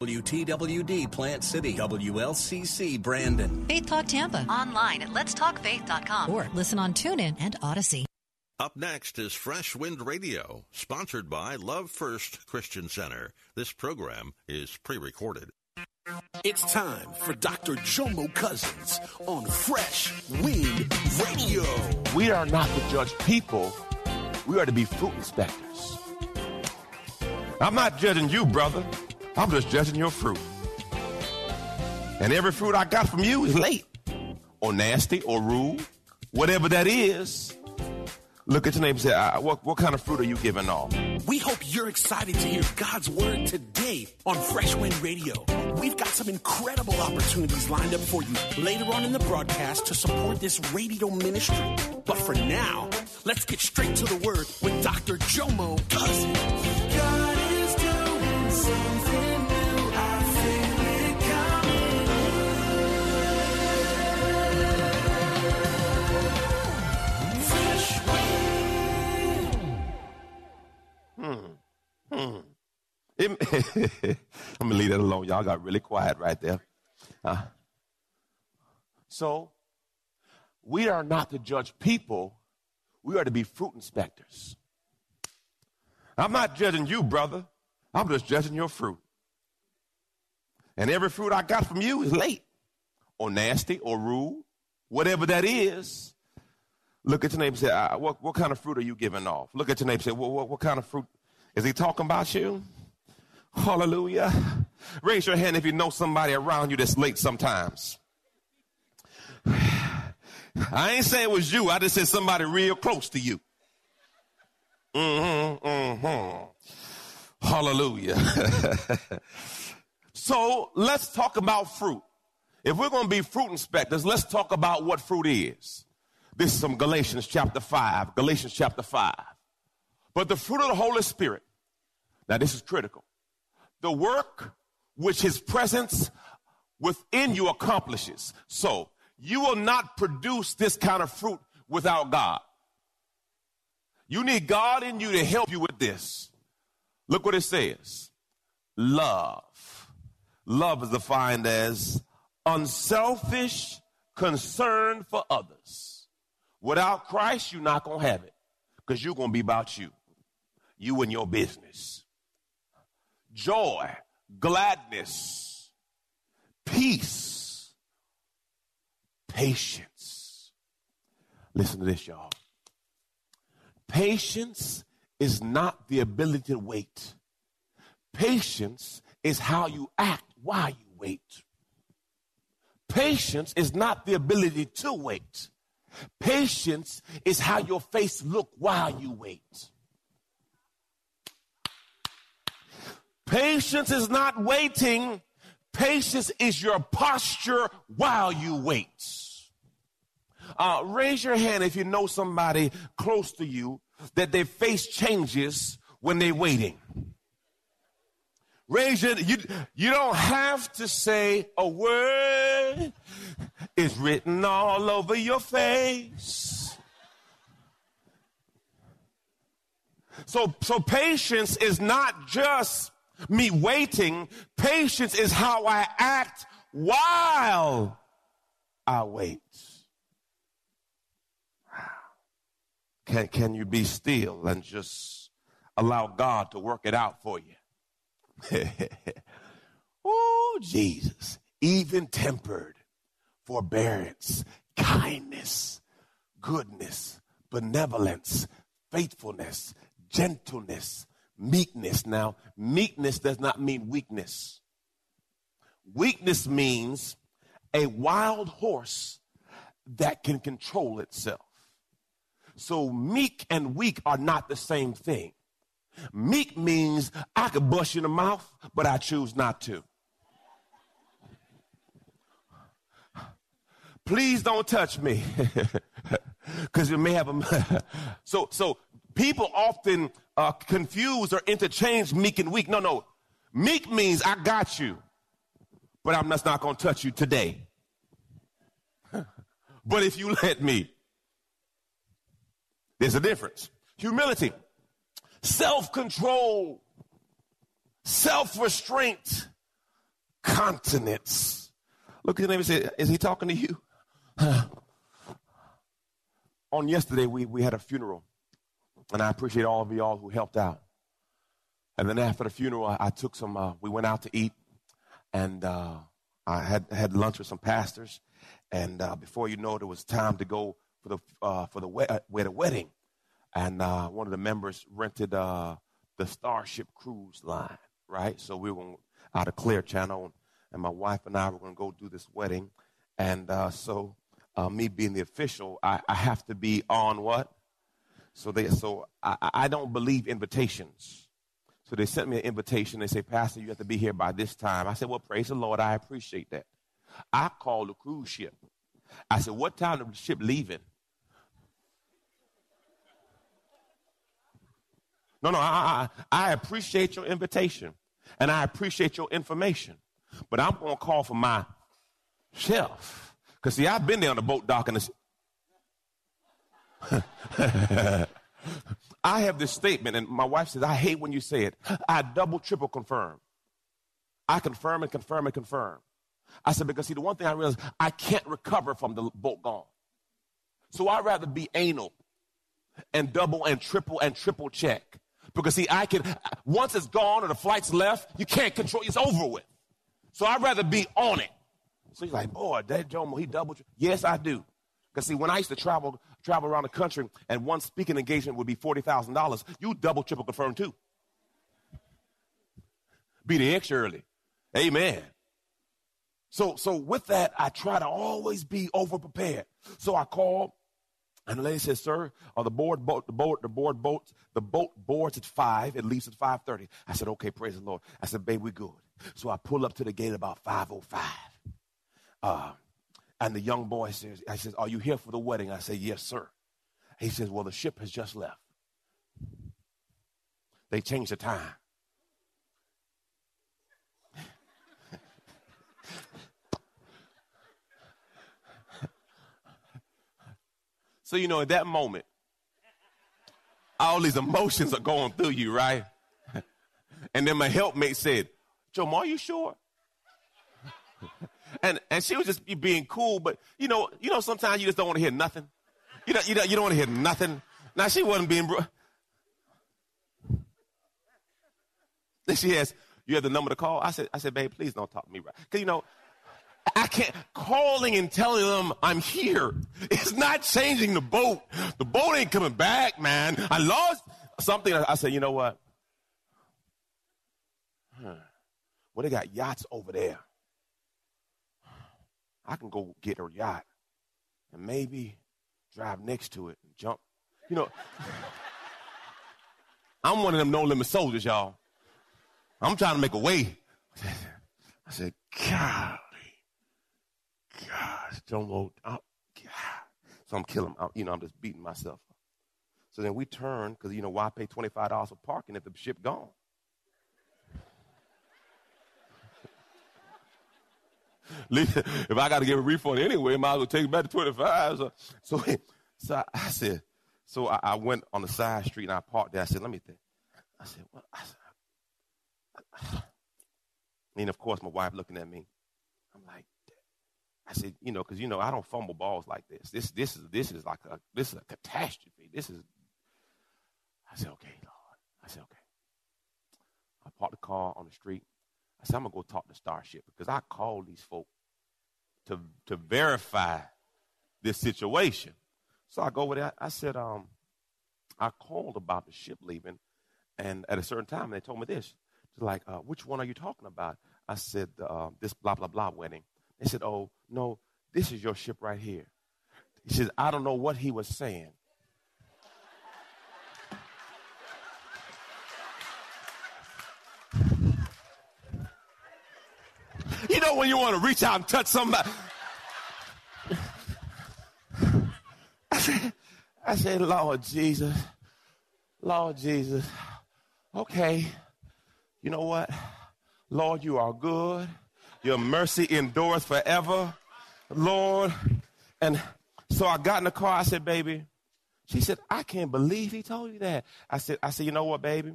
WTWD Plant City, WLCC Brandon. Faith Talk Tampa. Online at letstalkfaith.com or listen on TuneIn and Odyssey. Up next is Fresh Wind Radio, sponsored by Love First Christian Center. This program is pre recorded. It's time for Dr. Jomo Cousins on Fresh Wind Radio. We are not to judge people, we are to be fruit inspectors. I'm not judging you, brother. I'm just judging your fruit. And every fruit I got from you is late, or nasty, or rude, whatever that is. Look at your neighbor and say, what, what kind of fruit are you giving off? We hope you're excited to hear God's word today on Fresh Wind Radio. We've got some incredible opportunities lined up for you later on in the broadcast to support this radio ministry. But for now, let's get straight to the word with Dr. Jomo Cousins. Hmm. Hmm. I'm gonna leave that alone. Y'all got really quiet right there. Uh, so, we are not to judge people. We are to be fruit inspectors. I'm not judging you, brother. I'm just judging your fruit. And every fruit I got from you is late, or nasty, or rude, whatever that is. Look at your neighbor and say, what, what kind of fruit are you giving off? Look at your neighbor and say, what, what, what kind of fruit? Is he talking about you? Hallelujah. Raise your hand if you know somebody around you that's late sometimes. I ain't saying it was you. I just said somebody real close to you. Mm-hmm, mm-hmm. Hallelujah. so let's talk about fruit. If we're going to be fruit inspectors, let's talk about what fruit is. This is from Galatians chapter 5. Galatians chapter 5. But the fruit of the Holy Spirit, now this is critical. The work which his presence within you accomplishes. So you will not produce this kind of fruit without God. You need God in you to help you with this. Look what it says love. Love is defined as unselfish concern for others. Without Christ, you're not going to have it because you're going to be about you, you and your business. Joy, gladness, peace, patience. Listen to this, y'all. Patience is not the ability to wait. Patience is how you act while you wait. Patience is not the ability to wait. Patience is how your face look while you wait. Patience is not waiting. Patience is your posture while you wait. Uh, raise your hand if you know somebody close to you that their face changes when they're waiting. Raise your, you, you don't have to say a word. It's written all over your face. So, so patience is not just me waiting. Patience is how I act while I wait. Can, can you be still and just allow God to work it out for you? oh, Jesus. Even tempered, forbearance, kindness, goodness, benevolence, faithfulness, gentleness, meekness. Now, meekness does not mean weakness. Weakness means a wild horse that can control itself. So meek and weak are not the same thing. Meek means I could bust you in the mouth, but I choose not to. Please don't touch me. Because you may have a. so, so people often uh, confuse or interchange meek and weak. No, no. Meek means I got you, but I'm just not going to touch you today. but if you let me, there's a difference. Humility, self control, self restraint, continence. Look at him and say, Is he talking to you? On yesterday, we, we had a funeral, and I appreciate all of y'all who helped out. And then after the funeral, I, I took some, uh, we went out to eat, and uh, I had, had lunch with some pastors. And uh, before you know it, it was time to go for the, uh, for the, we- uh, wedding. And uh, one of the members rented uh, the Starship Cruise line, right? So we were out of Clear Channel, and my wife and I were going to go do this wedding. And uh, so, uh, me being the official, I, I have to be on what? So they, so I, I don't believe invitations. So they sent me an invitation. They say, Pastor, you have to be here by this time. I said, Well, praise the Lord. I appreciate that. I called the cruise ship. I said, What time the ship leaving? No, no, I, I, I appreciate your invitation and I appreciate your information, but I'm going to call for myself. Because, see, I've been there on the boat dock and it's. I have this statement, and my wife says, I hate when you say it. I double, triple confirm. I confirm and confirm and confirm. I said, because see, the one thing I realized, I can't recover from the boat gone. So I'd rather be anal and double and triple and triple check. Because see, I can, once it's gone or the flight's left, you can't control, it's over with. So I'd rather be on it. So he's like, boy, that Jomo, he double. Yes, I do. Because see, when I used to travel travel around the country and one speaking engagement would be forty thousand dollars, you double triple confirm too. Be the extra early. Amen. So so with that, I try to always be over prepared. So I called and the lady says, "Sir, uh, the board boat, the boat, the board boats, the boat boards at five. It leaves at five thirty. I said, "Okay, praise the Lord." I said, "Babe, we good." So I pull up to the gate about five oh five. Uh, and the young boy says, "I says, are you here for the wedding?" I say, "Yes, sir." He says, "Well, the ship has just left. They changed the time." So, you know, at that moment, all these emotions are going through you, right? And then my helpmate said, Joe, are you sure? and and she was just being cool, but you know, you know, sometimes you just don't want to hear nothing. You don't, you don't, you don't want to hear nothing. Now she wasn't being. Bro- then she has, you have the number to call. I said, I said, babe, please don't talk to me, right? Because you know, I can't calling and telling them I'm here. It's not changing the boat. The boat ain't coming back, man. I lost something. I said, you know what? Huh. Well, they got yachts over there. I can go get a yacht and maybe drive next to it and jump. You know, I'm one of them no limit soldiers, y'all. I'm trying to make a way. I said, God. Gosh, know. Oh, so I'm killing. I'm, you know, I'm just beating myself. up. So then we turn because you know why pay twenty five dollars for parking if the ship gone? if I got to give a refund anyway, might as well take it back to twenty five. So, so, so I, I, said, so I, I, went on the side street and I parked there. I said, let me think. I said, well, I said, and of course my wife looking at me. I'm like, I said, you know, because you know I don't fumble balls like this. This this is this is like a this is a catastrophe. This is. I said, okay, Lord. I said, okay. I parked the car on the street. I said, I'm gonna go talk to Starship because I called these folk to to verify this situation. So I go with that. I said, um, I called about the ship leaving, and at a certain time they told me this. They're like, uh, which one are you talking about? I said, uh, this blah blah blah wedding. They said, Oh, no, this is your ship right here. He says, I don't know what he was saying. You know when you want to reach out and touch somebody. I said, I said, Lord Jesus, Lord Jesus, okay, you know what? Lord, you are good. Your mercy endures forever. Lord. And so I got in the car. I said, baby, she said, I can't believe he told you that. I said, I said, you know what, baby?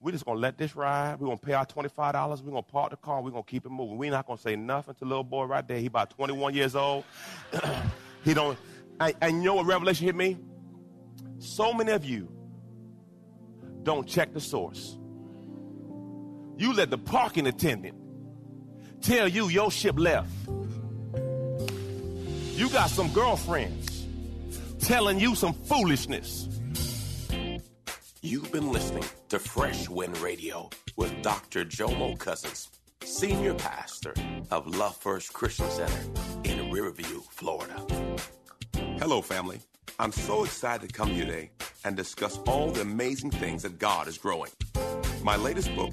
We're just gonna let this ride. We're gonna pay our $25. We're gonna park the car. We're gonna keep it moving. We're not gonna say nothing to little boy right there. He about 21 years old. he don't, I, I know what revelation hit me? So many of you don't check the source. You let the parking attendant tell you your ship left. You got some girlfriends telling you some foolishness. You've been listening to Fresh Wind Radio with Dr. Jomo Cousins, Senior Pastor of Love First Christian Center in Riverview, Florida. Hello, family. I'm so excited to come here today and discuss all the amazing things that God is growing. My latest book,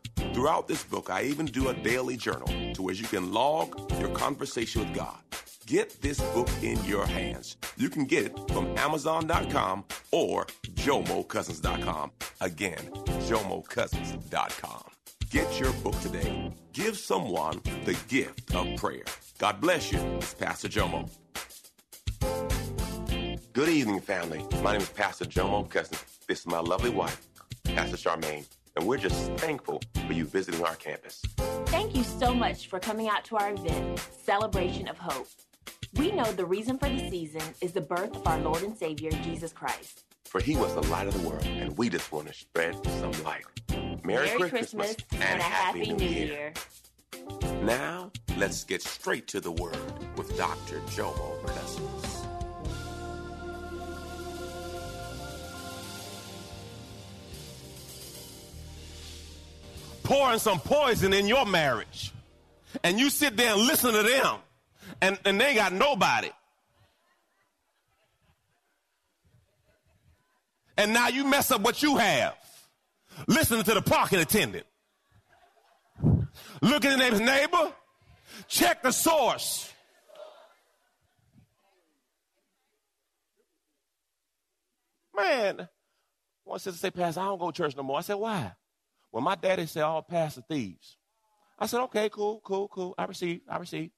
Throughout this book, I even do a daily journal to where you can log your conversation with God. Get this book in your hands. You can get it from Amazon.com or JomoCousins.com. Again, JomoCousins.com. Get your book today. Give someone the gift of prayer. God bless you. It's Pastor Jomo. Good evening, family. My name is Pastor Jomo Cousins. This is my lovely wife, Pastor Charmaine and we're just thankful for you visiting our campus. Thank you so much for coming out to our event, Celebration of Hope. We know the reason for the season is the birth of our Lord and Savior, Jesus Christ. For he was the light of the world, and we just want to spread some light. Merry, Merry Christmas, Christmas, and, a Happy, New Year. Year. Now, let's get straight to the word with Dr. Jomo Cousins. Pouring some poison in your marriage. And you sit there and listen to them, and, and they got nobody. And now you mess up what you have. Listening to the parking attendant. Look at neighbor's neighbor. Check the source. Man, one sister say, Pastor, I don't go to church no more. I said, why? Well, my daddy said all pastors thieves. I said, okay, cool, cool, cool. I receive, I receive.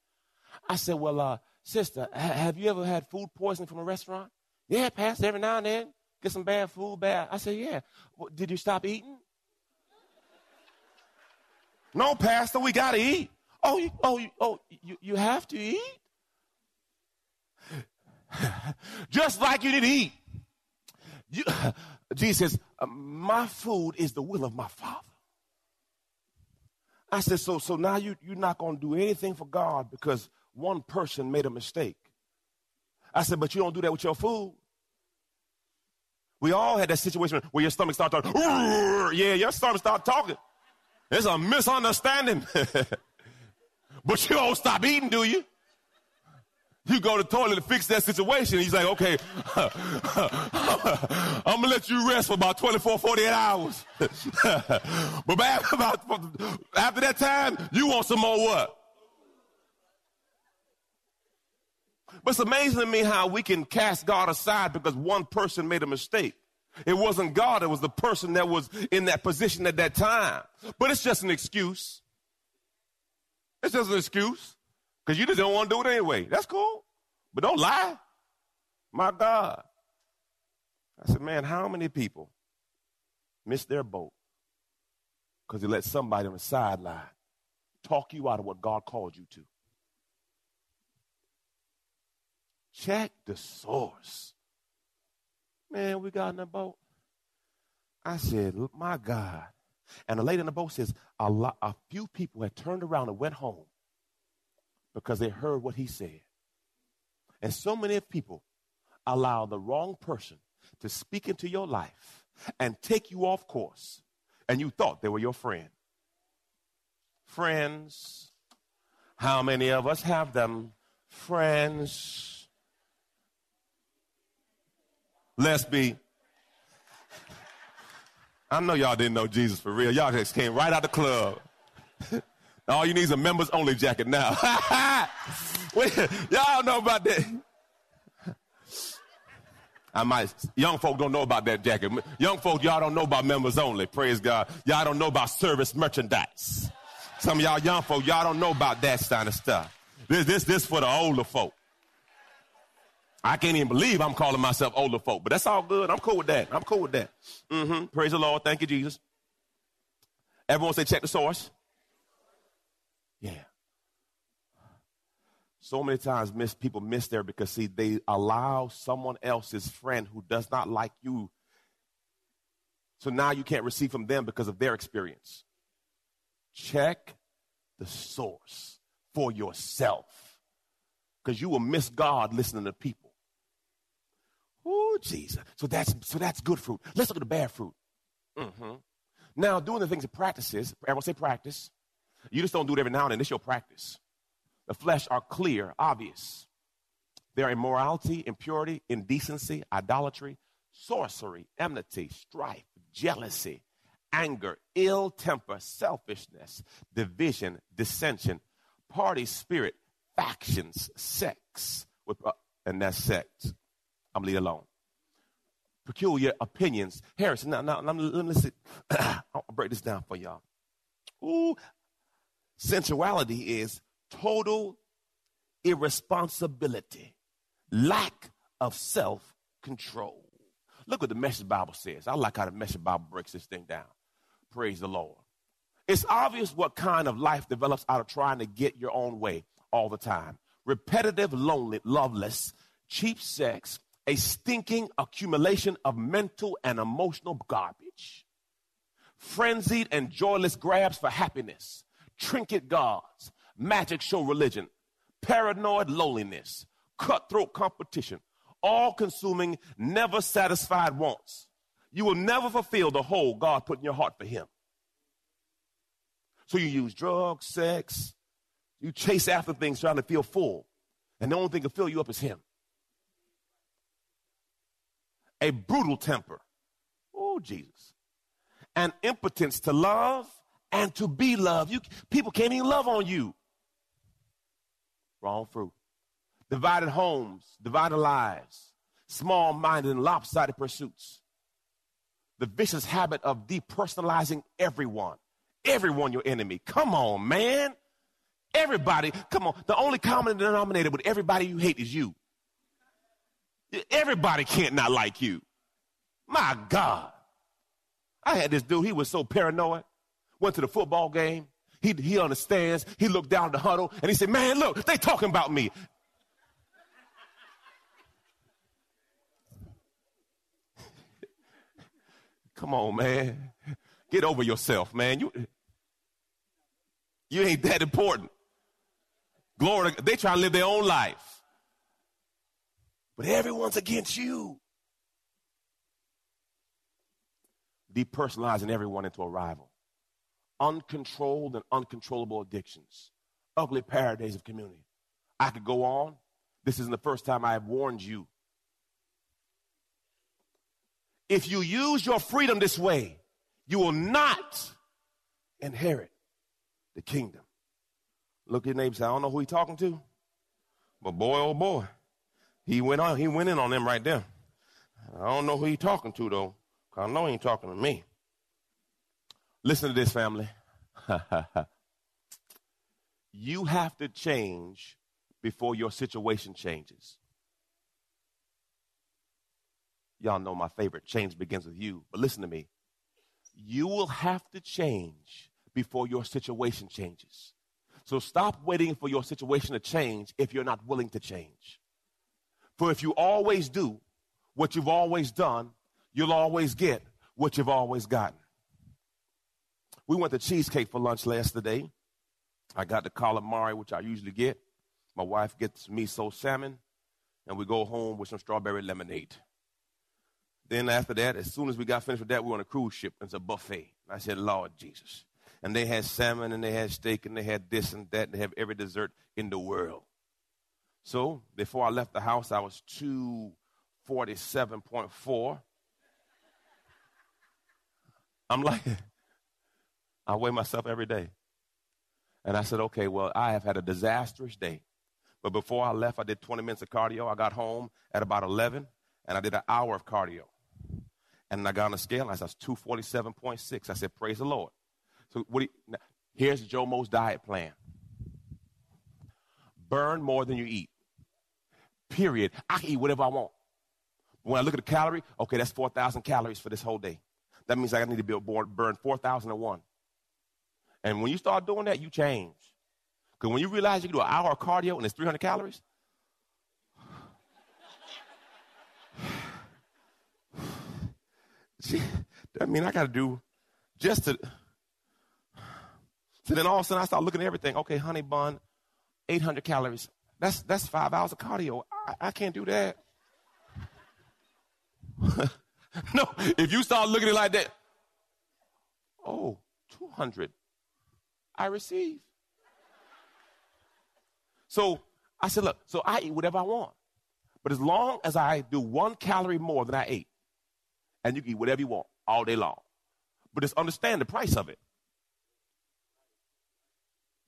I said, well, uh, sister, ha- have you ever had food poisoning from a restaurant? Yeah, pastor, every now and then. Get some bad food, bad. I said, yeah. Well, did you stop eating? no, pastor, we got to eat. Oh, you, oh, you, oh, you, you have to eat? Just like you to eat. You, Jesus Uh, my food is the will of my Father. I said, so, so now you, you're not going to do anything for God because one person made a mistake. I said, but you don't do that with your food. We all had that situation where your stomach started talking. Yeah, your stomach start talking. It's a misunderstanding. but you don't stop eating, do you? You go to the toilet to fix that situation. He's like, okay, I'm to let you rest for about 24, 48 hours. but after that time, you want some more what? But it's amazing to me how we can cast God aside because one person made a mistake. It wasn't God, it was the person that was in that position at that time. But it's just an excuse. It's just an excuse. Because you just don't want to do it anyway. That's cool. But don't lie. My God. I said, man, how many people miss their boat because they let somebody on the sideline talk you out of what God called you to? Check the source. Man, we got in the boat. I said, my God. And the lady in the boat says, a, lot, a few people had turned around and went home because they heard what he said. And so many people allow the wrong person to speak into your life and take you off course, and you thought they were your friend. Friends. How many of us have them? Friends. Let's be. I know y'all didn't know Jesus for real. Y'all just came right out the club. All you need is a members only jacket now. y'all know about that. I might, young folk don't know about that jacket. Young folk, y'all don't know about members only. Praise God. Y'all don't know about service merchandise. Some of y'all young folk, y'all don't know about that kind of stuff. This, this, this for the older folk. I can't even believe I'm calling myself older folk, but that's all good. I'm cool with that. I'm cool with that. Mm-hmm. Praise the Lord. Thank you, Jesus. Everyone say, check the source. Yeah. So many times miss people miss there because see they allow someone else's friend who does not like you. So now you can't receive from them because of their experience. Check the source for yourself. Because you will miss God listening to people. Oh, Jesus. So that's so that's good fruit. Let's look at the bad fruit. Mm-hmm. Now, doing the things it practices, everyone say practice. You just don't do it every now and then. It's your practice. The flesh are clear, obvious. They are immorality, impurity, indecency, idolatry, sorcery, enmity, strife, jealousy, anger, ill temper, selfishness, division, dissension, party spirit, factions, sex, with, uh, and that's sex. I'm leave alone. Peculiar opinions. heresies, now, now, now let me listen. I'll break this down for y'all. Ooh, sensuality is total irresponsibility, lack of self control. Look what the Message Bible says. I like how the Message Bible breaks this thing down. Praise the Lord. It's obvious what kind of life develops out of trying to get your own way all the time. Repetitive, lonely, loveless, cheap sex, a stinking accumulation of mental and emotional garbage, frenzied and joyless grabs for happiness, trinket gods, magic show religion, paranoid loneliness, cutthroat competition, all consuming, never satisfied wants. You will never fulfill the hole God put in your heart for Him. So you use drugs, sex, you chase after things trying to feel full. And the only thing to fill you up is Him. A brutal temper. Oh, Jesus. An impotence to love and to be loved. You, people can't even love on you. Wrong fruit. Divided homes, divided lives, small minded and lopsided pursuits. The vicious habit of depersonalizing everyone. Everyone your enemy. Come on, man. Everybody, come on. The only common denominator with everybody you hate is you. Everybody can't not like you. My God. I had this dude, he was so paranoid. Went to the football game. He, he understands. He looked down the huddle and he said, Man, look, they talking about me. Come on, man. Get over yourself, man. You, you ain't that important. Glory, they try to live their own life. But everyone's against you. Depersonalizing everyone into a rival uncontrolled and uncontrollable addictions, ugly parodies of community. I could go on. This isn't the first time I have warned you. If you use your freedom this way, you will not inherit the kingdom. Look at your neighbor I don't know who he's talking to, but boy, oh boy, he went on, he went in on them right there. I don't know who he's talking to though. I know he ain't talking to me. Listen to this, family. you have to change before your situation changes. Y'all know my favorite change begins with you, but listen to me. You will have to change before your situation changes. So stop waiting for your situation to change if you're not willing to change. For if you always do what you've always done, you'll always get what you've always gotten. We went to cheesecake for lunch yesterday. I got the calamari, which I usually get. My wife gets miso salmon, and we go home with some strawberry lemonade. Then after that, as soon as we got finished with that, we were on a cruise ship. It's a buffet. I said, Lord Jesus. And they had salmon and they had steak and they had this and that. And they have every dessert in the world. So before I left the house, I was 247.4. I'm like, I weigh myself every day. And I said, okay, well, I have had a disastrous day. But before I left, I did 20 minutes of cardio. I got home at about 11, and I did an hour of cardio. And I got on the scale, and I was 247.6. I said, praise the Lord. So what you, here's diet plan. Burn more than you eat. Period. I can eat whatever I want. When I look at the calorie, okay, that's 4,000 calories for this whole day. That means I need to be burn 4,001. And when you start doing that, you change. Because when you realize you can do an hour of cardio and it's 300 calories, I mean, I got to do just to. So then all of a sudden I start looking at everything. Okay, honey bun, 800 calories. That's, that's five hours of cardio. I, I can't do that. no, if you start looking at it like that, oh, 200. I receive. So I said, look, so I eat whatever I want. But as long as I do one calorie more than I ate, and you can eat whatever you want all day long. But just understand the price of it.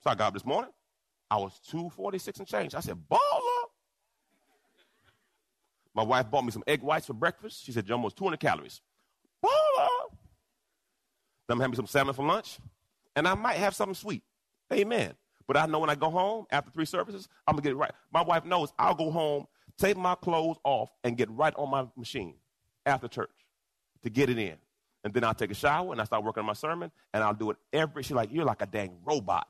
So I got up this morning. I was 246 and change. I said, baller. My wife bought me some egg whites for breakfast. She said, Jomo, 200 calories. Baller. Then have me some salmon for lunch. And I might have something sweet. Amen. But I know when I go home after three services, I'm to get it right. My wife knows I'll go home, take my clothes off, and get right on my machine after church to get it in. And then I'll take a shower and I start working on my sermon and I'll do it every, she's like, you're like a dang robot.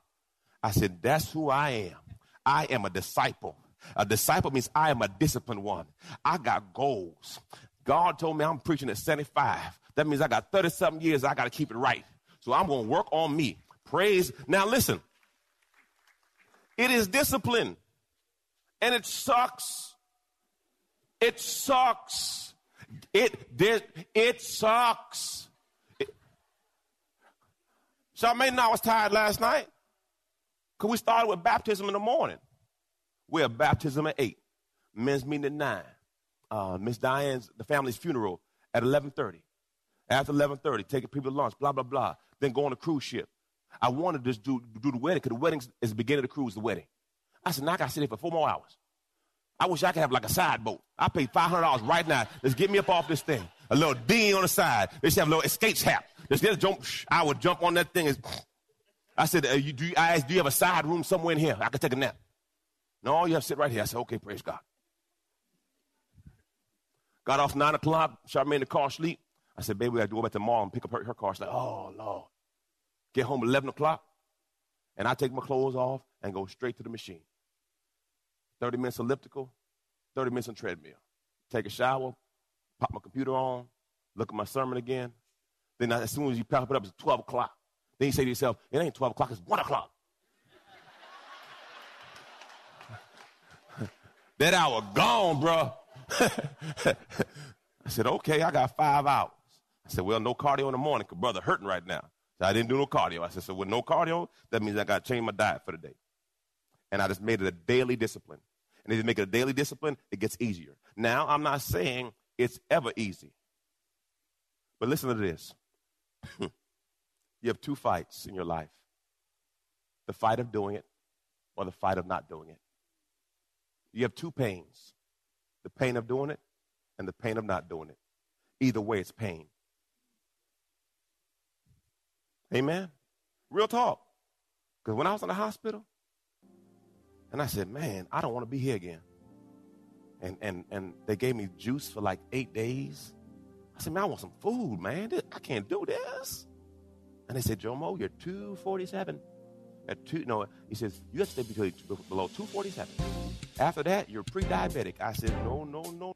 I said, that's who I am. I am a disciple. A disciple means I am a disciplined one. I got goals. God told me I'm preaching at 75. That means I got 30 something years. I got to keep it right. So I'm going to work on me. Praise. Now listen, it is discipline and it sucks. It sucks. It, it, it sucks. It, Charmaine and I was tired last night because we started with baptism in the morning. We have baptism at 8, men's meeting at 9. Uh, Miss Diane's, the family's funeral at 11.30. After 11.30, taking people to lunch, blah, blah, blah. Then go on a cruise ship. I wanted to just do, do the wedding because the wedding is the beginning of the cruise, the wedding. I said, now I got to sit here for four more hours. I wish I could have like a side boat. I pay $500 right now. Let's get me up off this thing. A little dinghy on the side. They should have a little escape hat. Let's get jump. I would jump on that thing. I said, uh, you, do, you, I asked, do you have a side room somewhere in here? I could take a nap. No, you have to sit right here. I said, okay, praise God. Got off 9 o'clock. Charmaine in the car sleep. I said, baby, we got to go back to the mall and pick up her, her car. She's like, oh, Lord. Get home 11 o'clock. And I take my clothes off and go straight to the machine. 30 minutes elliptical, 30 minutes on treadmill. Take a shower, pop my computer on, look at my sermon again. Then as soon as you pop it up, it's 12 o'clock. Then you say to yourself, it ain't 12 o'clock, it's 1 o'clock. that hour gone, bro. I said, okay, I got five hours. I said, well, no cardio in the morning because brother hurting right now. So I didn't do no cardio. I said, so with no cardio, that means I got to change my diet for the day. And I just made it a daily discipline. And if you make it a daily discipline, it gets easier. Now, I'm not saying it's ever easy. But listen to this. you have two fights in your life the fight of doing it or the fight of not doing it. You have two pains the pain of doing it and the pain of not doing it. Either way, it's pain. Amen? Real talk. Because when I was in the hospital, and I said, man, I don't want to be here again. And, and, and they gave me juice for like eight days. I said, man, I want some food, man. I can't do this. And they said, Jomo, you're 247. At two, no, he says, you have to stay below 247. After that, you're pre diabetic. I said, no, no, no.